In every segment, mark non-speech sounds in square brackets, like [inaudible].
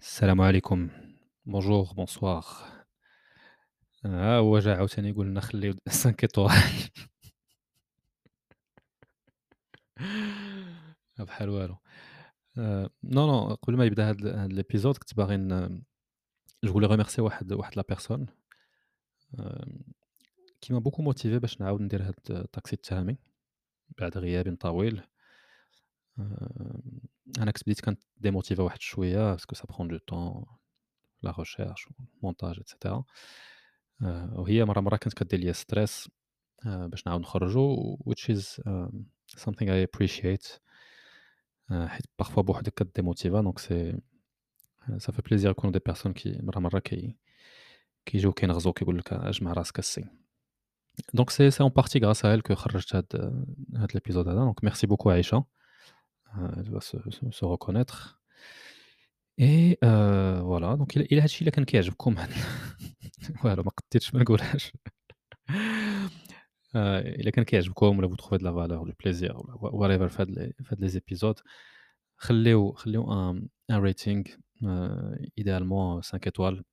السلام عليكم. Bonjour bonsoir. ها هو جا عاوتاني يقول لنا خليو 5 étoiles بحال والو. نو، نو قبل ما يبدا هاد الإبيزود كنت باغي جو voulais remercier واحد واحد لا بيرسون. m'a beaucoup motivé باش نعاود ندير هاد الطاكسي التهامي بعد غياب طويل. آمم أنا كنت بديت كنت démotivé واحد شوية parce que ça prend du temps la recherche والmontage et cetera. آآ وهي مرّة مرّة كانت كدير ليا stress آآ باش نعاود نخرّجو which is آمم something I appreciate آآ حيت parfois بوحدك كتديموتيفا دونك سي ça fait plaisir يكونوا des personnes كي مرّة مرّة كي كيجيو كينغزوك كيقول لك اجمع راسك السي. دونك سي سي en partie grâce à elle que خرّجت هاد هاد الإبيزود هذا دونك merci beaucoup عايشة. heu, elle doit se se se reconnaître et heu voilà دونك إلا إلا هاد الشي إلا كان كيعجبكم [laughs] [laughs] والو ما قديتش ما نقولهاش آآ إلا كان كيعجبكم ولا vous trouvez de la valeur du plaisir ولا whatever في هاد لي في هاد لي épisodes خلّيو خلّيو un un rating heu idéalement 5 étoiles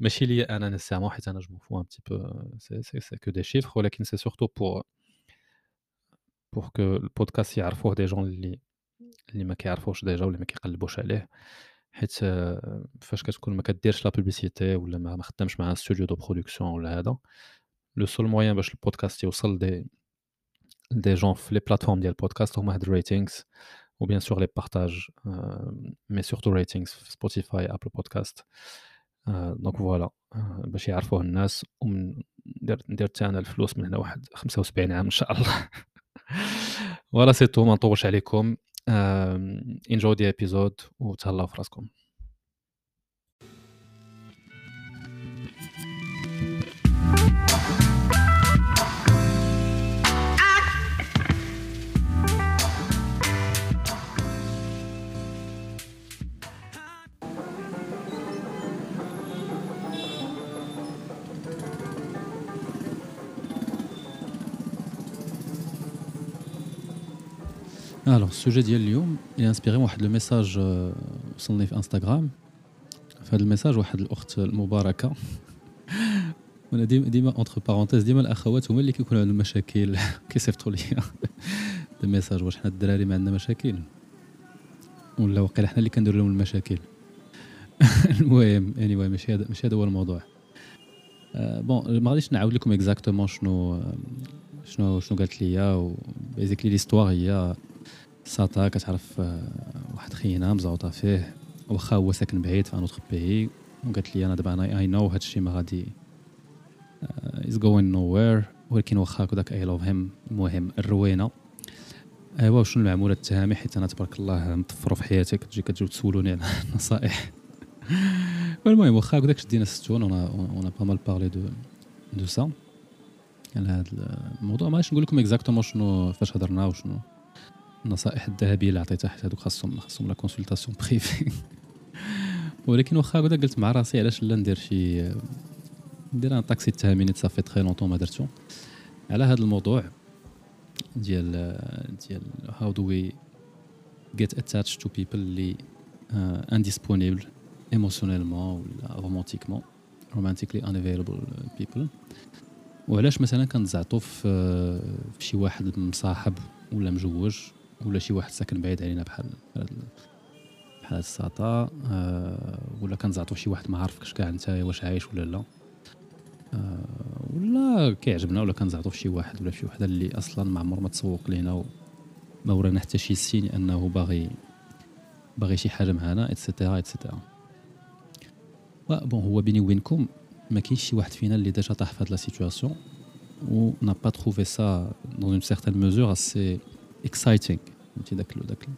ماشي ليّا أنا nécessairement حيت أنا je m'en fous un petit peu c'est c'est c'est que des chiffres ولكن c'est surtout pour بور كو البودكاست يعرفوه دي جون اللي اللي ما كيعرفوش ديجا ولا ما كيقلبوش عليه حيت آه، فاش كتكون ما كديرش لا بوبليسيتي ولا ما خدامش مع ستوديو دو برودكسيون ولا هذا لو سول موين باش البودكاست يوصل دي دي جون في لي بلاتفورم ديال البودكاست هما هاد الريتينغز و بيان سور لي بارتاج مي سورتو ريتينغز في سبوتيفاي ابل بودكاست دونك فوالا باش يعرفوه الناس وندير ندير حتى أنا الفلوس من هنا واحد 75 عام إن شاء الله. ولا سيتو ما نطولش عليكم. انجوي دي ابيزود وتهلاو في راسكم. Alors, السوجي ديال اليوم من واحد لو ميساج وصلني في انستغرام هذا الميساج واحد الاخت المباركه وأنا ديما ديما اونتر بارونتيز ديما الاخوات هما اللي كيكونوا عندهم مشاكل كيصيفطوا لي دي ميساج واش حنا الدراري ما عندنا مشاكل ولا واقيلا حنا اللي كنديروا لهم المشاكل المهم اني anyway, ماشي هذا ماشي هذا هو الموضوع. بون ما غاديش نعاود لكم اكزاكتومون شنو شنو شنو قالت لي بيزيكلي ليستوار هي ساتا كتعرف آه، واحد خينا مزوطه فيه واخا هو ساكن بعيد في ان اوتر بيي وقالت لي أنا دابا أنا اي نو هادشي ما غادي از جوين نو وير ولكن واخا هكذاك اي لوف هيم المهم الروينة. ايوا وشنو المعموله التهامي؟ حيت أنا تبارك الله مطفرو في حياتي كتجي كتجيو تسولوني على [laughs] النصائح. المهم واخا هكذاك شدينا الستون اون با مال بارلي دو دو سا على هذا الموضوع ما نقول لكم اكزاكتومون شنو فاش هضرنا وشنو. النصائح الذهبية اللي عطيتها حيت هذوك خاصهم خاصهم لا كونسلطاسيون [laughs] بريفي ولكن واخا هكذا قلت مع راسي علاش لا ندير شي ندير ان طاكسي تهاميني صافي تخي لونطون ما درتو. على هذا الموضوع ديال ديال هاو دو وي get attached to people اللي انديسبونيبل ايموسيونيلمون ولا رومانتيكمون romantically unavailable people. وعلاش مثلا كنزعطو في في شي واحد مصاحب ولا مجوج ولا شي واحد ساكن بعيد علينا بحال بحال هاد الساطا آه ولا كنزعطو شي واحد ما عارفكش كاع نتايا واش عايش ولا لا. آه ولا كيعجبنا ولا كنزعطو في شي واحد ولا شي وحدة اللي أصلا ما عمر ما تسوق لينا وما ورانا حتى شي سين أنه باغي باغي شي حاجة معانا اتسيتيرا اتسيتيرا بون هو بيني وبينكم ما كاينش شي واحد فينا اللي ديجا طاح في هاد لا سيتوياسيون و n'a pas trouvé ça dans une certaine mesure assez exciting فهمتي داك داك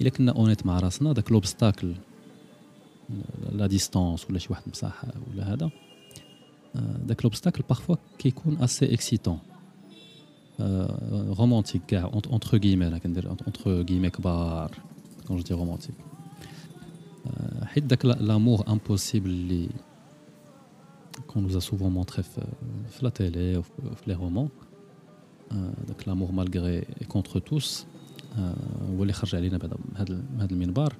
الا كنا اونيت مع راسنا داك لوبستاكل لا ديستونس ولا شي واحد مصاحب ولا هذا داك لوبستاكل بارفوا كيكون اسي اكسيتون رومانتيك كاع اونتر غيمي انا كندير اونتر غيمي كبار كون جو دي رومانتيك حيت داك لامور امبوسيبل اللي qu'on nous a souvent montré في la télé ou في les romans داك لامور مالغري كونتر توس هو اللي خرج علينا بعدا هذا المنبر.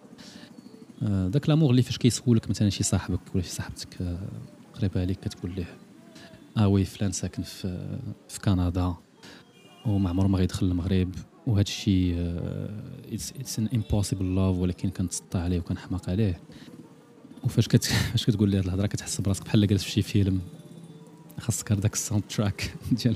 داك لامور اللي فاش كيسولك مثلا شي صاحبك ولا شي صاحبتك آه، قريبة عليك كتقول ليه آه وي فلان ساكن في في كندا وما عمره ما غيدخل المغرب وهذا الشيء اتس ان امبوسيبل لاف ولكن كنتسطى عليه وكنحماق عليه. وفاش كت [laughs] فاش كتقول لي هاد الهضرة كتحس براسك بحال جالس في شي فيلم خاصك هذاك الساوند تراك [laughs] ديال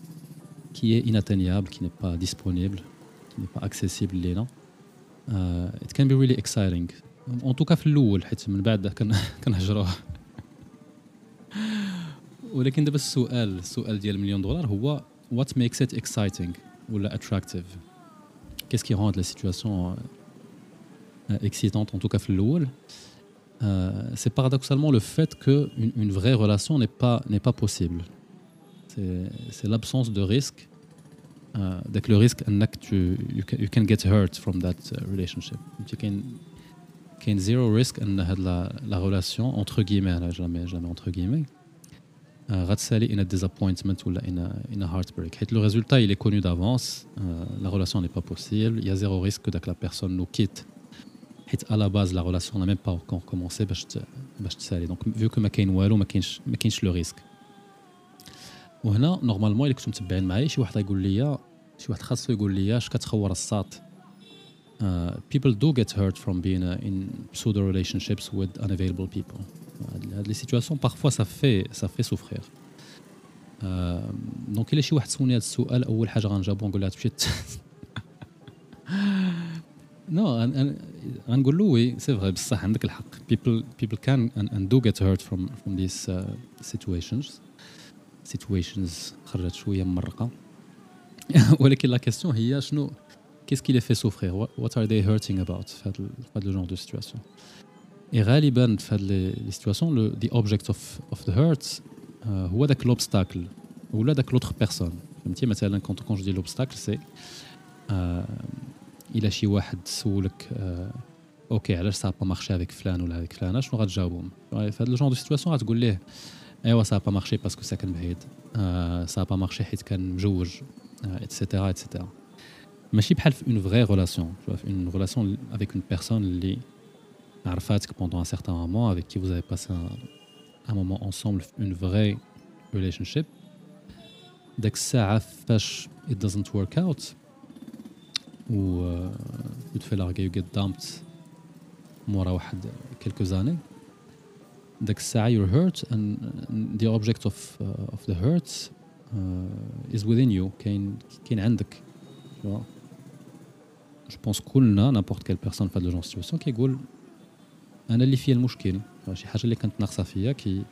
qui est inatteignable, qui n'est pas disponible, qui n'est pas accessible لينا. Uh, it can be really exciting. En tout cas في الاول حيت من بعد [laughs] كنهجروه ولكن دابا السؤال السؤال ديال المليون دولار هو what makes it exciting ولا attractive qu'est-ce qui rend la situation excitante en tout cas في الاول euh, c'est paradoxalement le fait que une, une vraie relation n'est pas n'est pas possible c'est l'absence de risque. Euh, dès que le risque, tu, you, can, you can get hurt from that uh, relationship. You can, can zero risk la, la relation entre guillemets, jamais, jamais entre guillemets. In a disappointment ou in a, in a heartbreak. Le résultat, il est connu d'avance. Euh, la relation n'est pas possible. Il y a zéro risque que la personne nous quitte. À la base, la relation n'a même pas encore commencé. Donc, vu que ma ma le risque. وهنا نورمالمون إلا كنتو متبعين معايا شي واحد غيقول لي شي واحد خاصو يقول لي اش كتخور الساط. uh, people do get hurt from being uh, in pseudo relationships with unavailable people. هاد لي سيتواسيون بارفوا سا في سا في سوفرير دونك إلا شي واحد سولني هاد السؤال أول حاجة غنجاوبو نقول لها تمشي [laughs] نو غنقول له وي سي فغي بصح عندك الحق. People people can and, and do get hurt from from these uh, situations. سيتويشنز خرجت شويه ممرقه ولكن لا كيستيون هي شنو كيس كي لي في سوفرير وات ار ذي هيرتينغ اباوت في هذا في هذا الجون دو سيتواسيون اي غالبا في هاد لي سيتواسيون ذا اوبجيكت اوف اوف ذا هيرت هو داك لوبستاكل ولا داك لوتر بيرسون فهمتي مثلا كونت كون جو دي لوبستاكل سي الا شي واحد سولك اوكي علاش سا با مارشي هذيك فلان ولا هذيك فلانه شنو غتجاوبهم في هذا الجون دو سيتواسيون غتقول ليه ايوا سا با مارشي باسكو ساكن بعيد سا با مارشي حيت كان مجوج اتسيتيرا اتسيتيرا ماشي بحال في اون فغي ريلاسيون في اون ريلاسيون افيك اون بيرسون اللي عرفاتك بوندون ان سيغتان مومون افيك كي vous avez passé un, un moment ensemble une vraie relationship داك الساعة فاش it doesn't work out و uh, you te fais larguer you get dumped مورا واحد quelques années داك الساعه you're hurt and the object of uh, of the hurt uh, is within you كاين كاين عندك جو بونس كلنا نابورت كيل بيرسون في هاد لو جون سيتواسيون كيقول انا اللي فيا المشكل شي حاجه اللي كانت ناقصه فيا كي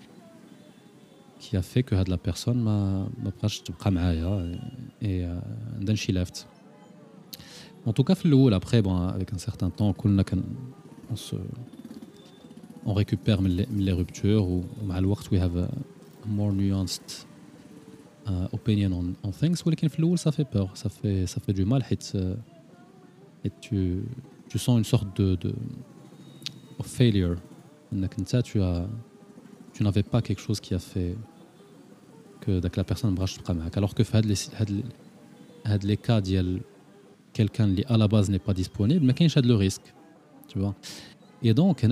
كي ا في كو هاد لا بيرسون ما ما بقاش تبقى معايا اي then she left en tout cas في الاول ابخي بون avec un certain temps كلنا كان on se on récupère les, les ruptures ou مع الوقت we have a more nuanced uh, opinion on, on things ولكن في الاول ça fait peur ça fait ça fait du mal حيت et tu tu sens une sorte de, de of failure انك انت tu as tu n'avais pas quelque chose qui a fait que داك la personne ما بغاش تبقى معاك alors que في هاد لي هاد هاد لي كا ديال quelqu'un اللي à la base n'est pas disponible ما كاينش هاد لو ريسك tu vois Et donc,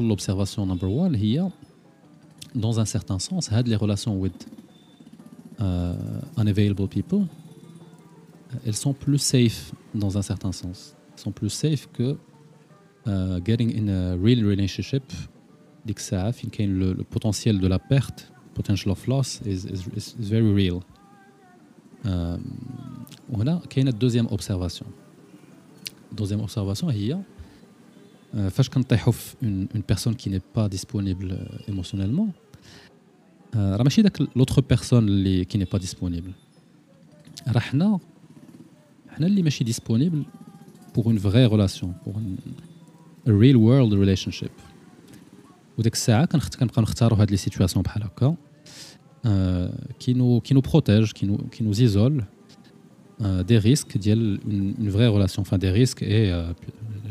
l'observation number one, a, dans un certain sens, les relations with uh, unavailable people, elles sont plus safe dans un certain sens. Elles sont plus safe que uh, getting in a real relationship. Le, le potentiel de la perte, potential of loss, is, is, is very real. Um, voilà, il y a une deuxième فاش كنطيحوا في اون بيرسون كي ني با ديسپونيبل ايموسيونيلمون راه ماشي داك لوتر بيرسون اللي كي ني با ديسپونيبل راه حنا حنا اللي ماشي ديسپونيبل بور اون فغي ريلاسيون بور real world relationship وديك الساعه كنبقى نختاروا هاد لي سيتوياسيون بحال هكا qui nous qui nous protège qui nous qui nous isole des risques ديال une vraie relation enfin des risques et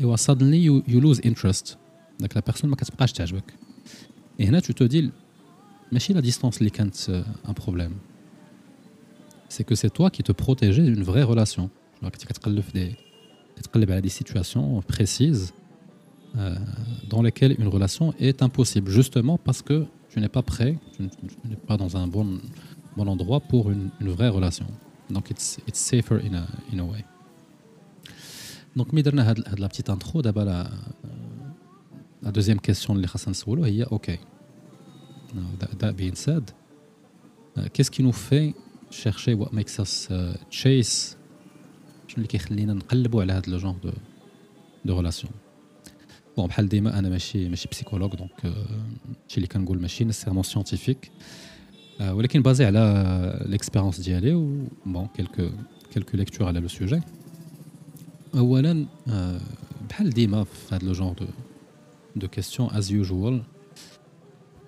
ايوا سادنلي يو لوز انترست داك لا بيرسون ما كتبقاش تعجبك اي هنا تو تو دي ماشي لا ديستونس اللي كانت ان بروبليم c'est que c'est toi qui te protégeais d'une vraie relation. Tu des situations précises euh, dans lesquelles une relation est impossible, justement parce que tu n'es pas prêt, tu n'es pas dans un bon, bon endroit pour une, une vraie relation. Donc, it's, it's safer in a, in a way. Donc, مدرنا هاد, هاد la petite intro, d'abord la, la deuxième question de Hassan Solo, il y a OK. Now, that being said, euh, qu'est-ce qui nous fait chercher what makes us uh, chase شنو اللي كيخلينا نقلبوا على هذا لو جونغ دو دو ريلاسيون بون بحال ديما انا ماشي ماشي بسيكولوج دونك هادشي اللي كنقول ماشي نيسيرمون سيانتيفيك ولكن بازي على ليكسبيرونس ديالي و بون كيلكو كيلكو ليكتور على لو سوجي اولا بحال ديما في هذا لو جونغ دو دو كيستيون از يوجوال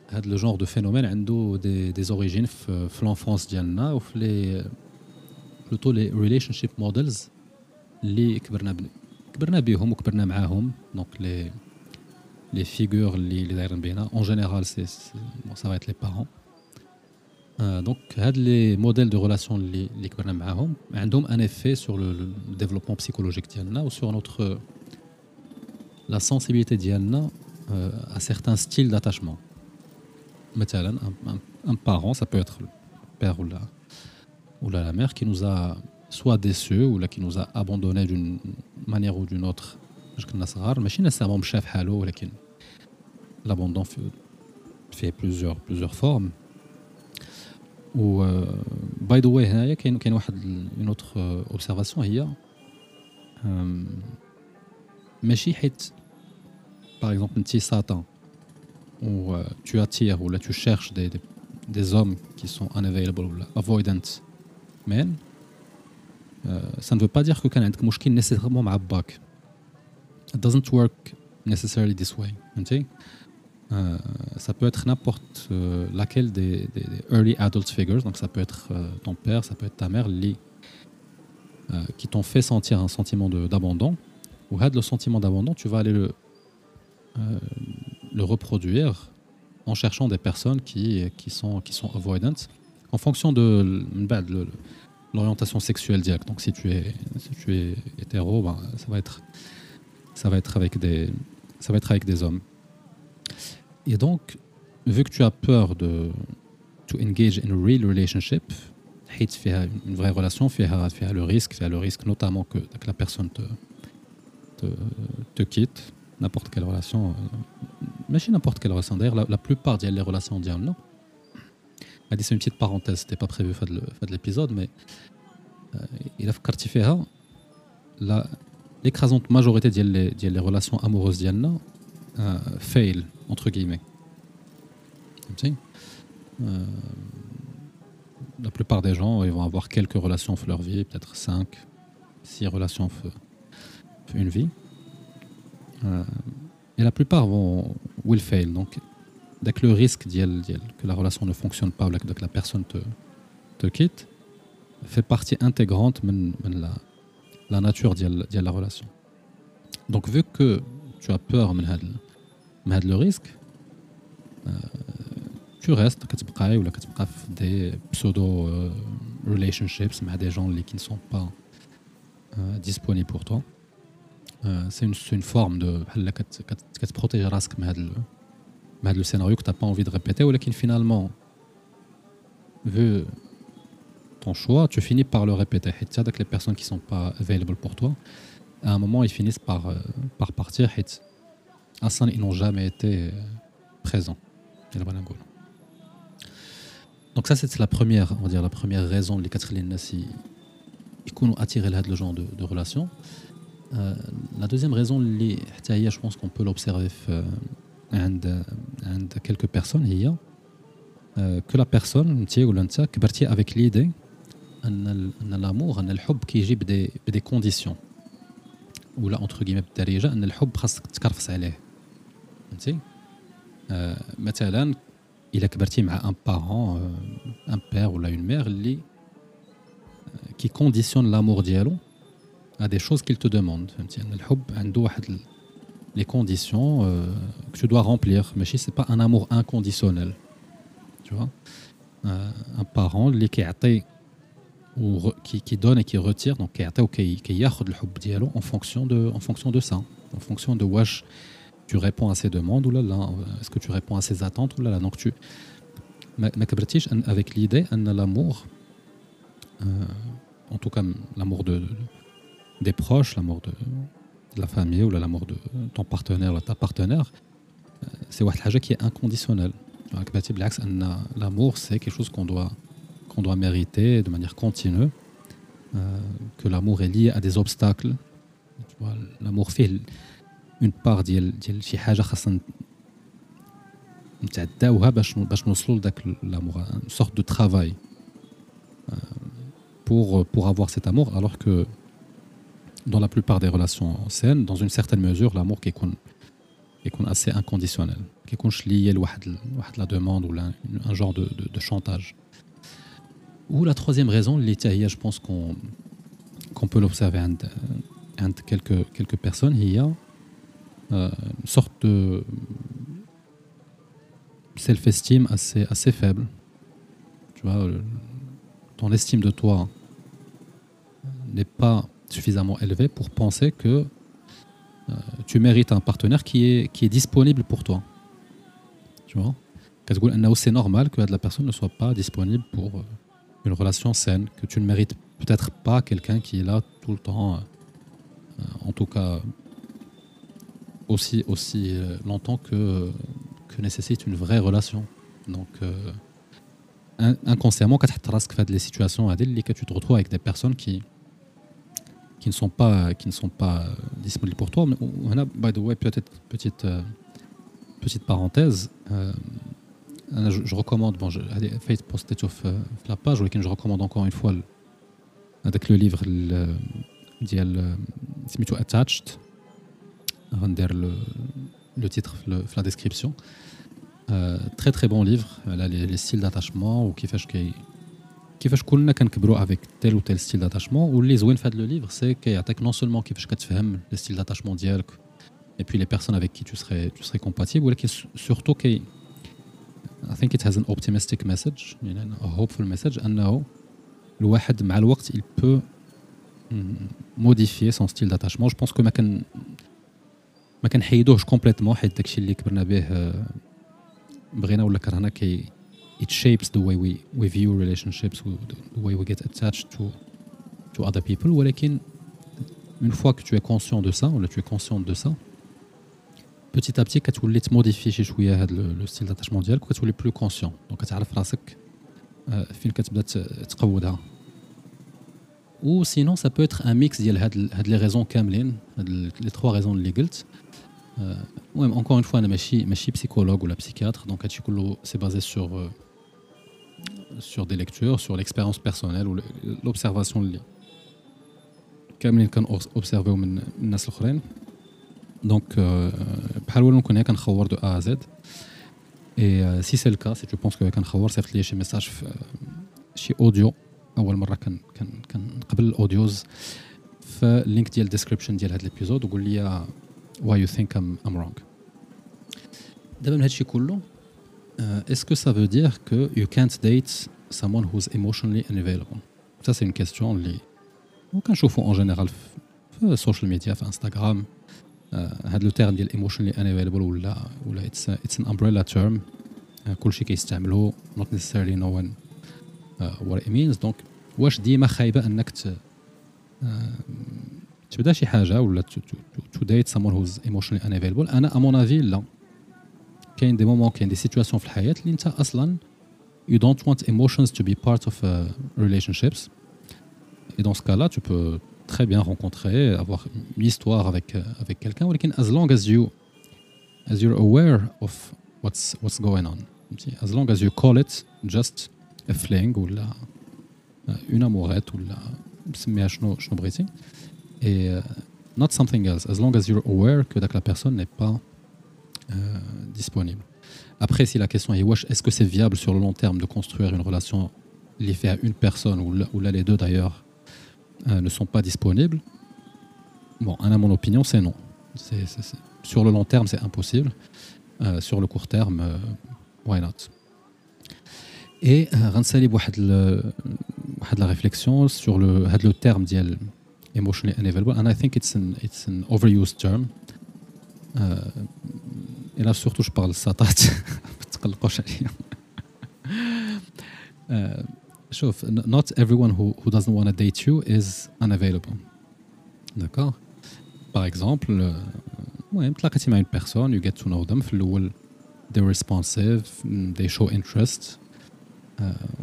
هذا لو جونغ دو فينومين عنده دي, دي زوريجين في, في لونفونس ديالنا وفي لي بلوتو لي ريليشن شيب موديلز اللي كبرنا بن... كبرنا بهم وكبرنا معاهم دونك لي لي فيغور اللي اللي دايرين بينا اون جينيرال سي بون سا لي بارون دونك هاد euh, donc, les modèles de relations ont un effet sur le, développement psychologique ou sur notre, la sensibilité d'Yanna euh, à certains styles d'attachement. Un, un, parent, ça peut être le père ou la, ou la, mère, qui nous a soit déçus ou là, qui nous a abandonnés d'une manière ou d'une autre. Je L'abandon fait, fait plusieurs, plusieurs formes. Ou, euh, by the way, il y a une autre euh, observation هي ماشي حيت par exemple un petit Satan où euh, tu attires ou là tu cherches des, des, des hommes qui sont unavailable ou avoidant men, euh, ça ne veut pas dire que كان عندك مشكل nécessairement مع باك. It doesn't work necessarily this way. Okay? euh, ça peut être n'importe euh, laquelle des, early adult figures, donc ça peut être euh, ton père, ça peut être ta mère, euh, qui t'ont fait sentir un sentiment d'abandon. Ou had le sentiment d'abandon, tu vas aller le, reproduire en cherchant des personnes qui, sont, qui avoidant en fonction de, de l'orientation sexuelle directe. Donc si tu es, si hétéro, ça va être avec des hommes. Et donc, vu que tu as peur de to engage in a real relationship, faire une vraie relation, faire le risque, faire le risque notamment que, la personne te, te, te quitte, n'importe quelle relation, euh, mais n'importe quelle relation. D'ailleurs, la, la, plupart des relations diamants, c'est une petite parenthèse, c'était pas prévu faire de l'épisode, mais euh, il a fait l'écrasante majorité des relations amoureuses diamants euh, fail, entre guillemets. Euh, la plupart des gens, ils vont avoir quelques relations dans leur vie, peut-être 5, 6 relations une vie. Euh, et la plupart vont will fail. Donc, dès que le risque que la relation ne fonctionne pas, dès que la personne te, te quitte, fait partie intégrante de la, la nature de la relation. Donc, vu que tu as peur de le risque, euh, tu restes ou des pseudo euh, relationships avec des gens qui ne sont pas euh, disponibles pour toi. Euh, c'est une, une, forme de qui te protège راسك من هذا من هذا scénario que tu n'as pas envie de répéter ولكن finalement vu ton choix tu finis par le répéter حيت هذاك les personnes qui sont pas available pour toi à un moment, ils finissent par, euh, par partir. ils n'ont jamais été euh, présents. Donc ça, c'est la première, on va dire, la première raison les quatre lignes ils ont attiré le genre de, de relation. Euh, la deuxième raison, je pense qu'on peut l'observer عند quelques personnes هي que la personne ou l'anti كبرتي avec l'idée ان l'amour ان الحب كيجي بدي بدي كونديسيون ولا اونتر كيمي بالدارجه ان الحب خاصك تكرفس عليه فهمتي آه مثلا الا كبرتي مع ان بارون ان بير ولا اون مير اللي كي كونديسيون لامور ديالو ا دي شوز كيل تو دوموند فهمتي ان الحب عنده واحد لي كونديسيون que tu dois remplir ماشي سي با ان امور inconditionnel tu vois un parent اللي كيعطي ou qui, qui, donne et qui retire donc en fonction de en fonction de ça en fonction de wash. Tu réponds à ses demandes ou là, là est-ce que tu réponds à ses attentes ou là, là donc tu avec l'idée l'amour euh, en tout cas l'amour de, des proches l'amour de, la famille ou l'amour de ton partenaire ou ta partenaire euh, c'est quelque chose qui est inconditionnel. L'amour c'est quelque chose qu'on doit qu'on doit mériter de manière continue, euh, que l'amour est lié à des obstacles. L'amour fait une part de شي حاجه خاصنا نتعداوها باش باش نوصلوا لذاك l'amour une sorte de travail euh, pour pour avoir cet amour alors que dans la plupart des relations saines dans une certaine mesure l'amour qui est assez inconditionnel qui est lié à la demande ou un genre de, de, de chantage ou la troisième raison, l'État, je pense qu'on peut l'observer entre quelques, personnes, il y a euh, une sorte de self-esteem assez, assez faible. Tu vois, ton estime de toi n'est pas suffisamment élevée pour penser que euh, tu mérites un partenaire qui est, qui est disponible pour toi. Tu vois? C'est normal que la personne ne soit pas disponible pour, euh, une relation saine, que tu ne mérites peut-être pas quelqu'un qui est là tout le temps, euh, en tout cas aussi, aussi euh, longtemps que, que nécessite une vraie relation. Donc, euh, inconsciemment, quand tu les situations que tu te retrouves avec des personnes qui, qui ne sont pas, qui ne sont pas disponibles pour toi. By the way, peut-être petite, petite parenthèse, je, recommande, bon, je fait poster sur la page, mais je recommande encore une fois avec le livre ديال سميتو Attached غندير le, le titre dans la description euh, très très bon livre là les, les styles d'attachement ou كيفاش كي كيفاش كلنا كنكبروا avec tel ou tel style d'attachement واللي زوين في هذا le livre c'est كيعطيك non seulement كيفاش كتفهم le style d'attachement ديالك et puis les personnes avec qui tu serais tu serais compatible ولكن surtout كي I think it has an optimistic message a hopeful message أنه الواحد مع الوقت il peut modifier son style d'attachement je pense que ما كان ما كنحيدوهش كومبليتمون حيت داكشي اللي كبرنا به بغينا ولا كرهنا كي it shapes the way we, we view relationships the way we get attached to to other people ولكن une fois que tu es conscient de ça ou tu es consciente de ça petit à petit كتولي تموديفي شي شويه هذا لو ستيل داتاشمون ديالك وكتولي بلو كونسيون دونك كتعرف راسك فين كتبدا تقودها ou sinon ça peut être un mix ديال هاد هاد لي ريزون كاملين هاد لي تخوا ريزون اللي قلت المهم encore une fois انا ماشي ماشي psychologue ولا psychiatre donc هادشي كله سي بازي sur sur des lectures sur l'expérience personnelle ou l'observation اللي كاملين كان اوبسيرفيو من الناس الاخرين Donc, بحال ولو نكون كنخور دو ا زد اي سي سي الكا سي تو بونس كو كنخور صيفط لي شي ميساج في شي اوديو اول مره كان كان قبل الاوديوز في اللينك ديال الديسكريبشن ديال هذا الابيزود وقول لي why you think I'm, I'm wrong دابا من هادشي كله اسكو سا فو دير كو you can't date someone who's emotionally unavailable ça c'est une question اللي وكنشوفو اون جينيرال في السوشيال ميديا في انستغرام هذا لو تيرم ديال ايموشنلي انافيلبل ولا ولا اتس ان امبريلا تيرم كلشي كيستعملو نوت نيسيرلي نو وان وات ات مينز دونك واش ديما خايبة انك تبدا شي حاجة ولا تو ديت someone who's emotionally unavailable أنا ا مون افي لا. كاين دي مومون كاين دي سيتوياسيون في الحياة اللي انت أصلا you don't want emotions to be part of uh, relationships. Et dans ce cas là tu peux très bien rencontrer avoir une histoire avec euh, avec quelqu'un mais as long as you as you're aware of what's what's going on as long as you call it just a fling ou la une amourette ou la سميها شنو شنو بغيتي et not something else as long as you're aware que la personne n'est pas euh, disponible après si la question est est-ce que c'est viable sur le long terme de construire une relation liée à une personne ou là, ou là les deux d'ailleurs euh, ne sont pas disponibles bon à mon opinion c'est non c'est, sur le long terme c'est impossible euh, sur le court terme why not et غنسالي بواحد واحد la réflexion sur le le terme ديال emotionally unavailable and I think it's an it's an overused term et là surtout je parle ساطات ما تقلقوش عليا شوف not everyone who, who doesn't want to date you is unavailable d'accord par exemple المهم تلاقيتي مع une personne you get to know them في الاول they're responsive they show interest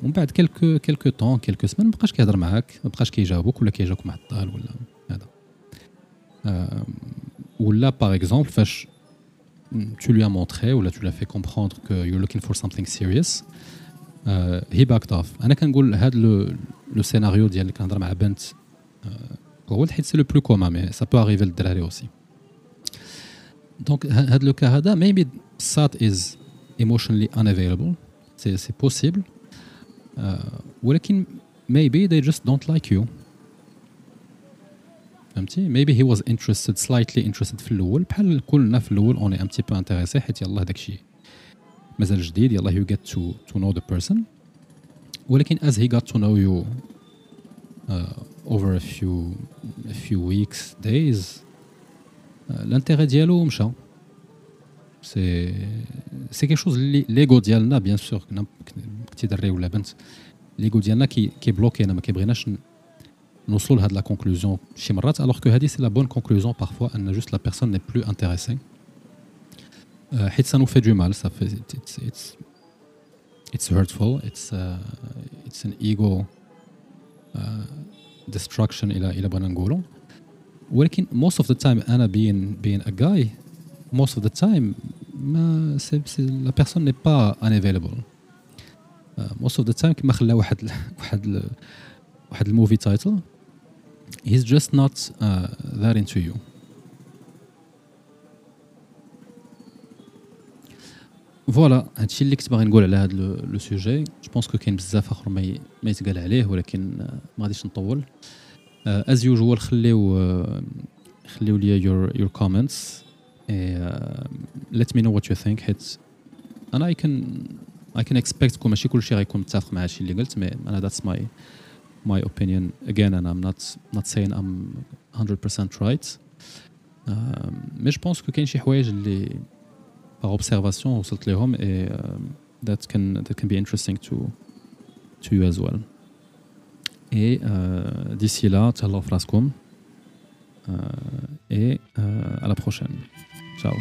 ومن بعد كيلكو كيلكو طون كيلكو سمان ما بقاش كيهضر معاك ما بقاش كيجاوبك ولا كيجاوبك معطل ولا هذا ولا باغ اكزومبل فاش tu lui as montré ou là tu lui as fait comprendre que you're looking for something serious Uh, he backed off. أنا كنقول هذا لو سيناريو ديال اللي كنهضر مع بنت هو حيت سي لو بلو كوما مي سا بو اريفي للدراري اوسي دونك هذا لو كا هذا maybe سات is emotionally unavailable c'est c'est possible ولكن maybe they just don't like you. فهمتي؟ maybe he was interested slightly interested في الأول بحال كلنا في الأول اون ان بتي بو انتريسي حيت يلاه داكشي مازال جديد يلاه you get to to know the person ولكن as he got to know you uh, over a few a few weeks days l'intérêt ديالو مشى سي سي كيك شوز اللي ليغو ديالنا بيان سور كنتي دري ولا بنت ليغو ديالنا كي كيبلوكينا ما كيبغيناش نوصلوا لهاد لا كونكلوزيون شي مرات الوغ كو هادي سي لا بون كونكلوزيون بارفوا ان جوست لا بيرسون ني بلو انتريسي حيت سا نو في دو مال سا في اتس اتس اتس hurtful اتس اتس ان ايغو destruction الى الى بغينا نقولوا ولكن most of the time انا being being a guy most of the time ما سي سي لا بيرسون ني با unavailable most of the time كما خلا واحد واحد واحد الموفي تايتل he's just not uh, that into فوالا هادشي اللي كنت باغي نقول على هذا لو سوجي. جو بونس كو كاين بزاف آخر ما ما يتقال عليه ولكن ما غاديش نطول. از يوجوال خليو خليو لي يور يور كومنتس let me know what you think. حيت أنا I can I can expect كون ماشي كلشي غيكون متفق مع هادشي اللي قلت مي أنا that's my my opinion. Again and I'm not not saying I'm 100% right. مي جو بونس كو كاين شي حوايج اللي par observation وصلت ليهم et that can that can be interesting to to you as well et euh, d'ici là تهلاو في راسكم et euh, à la prochaine ciao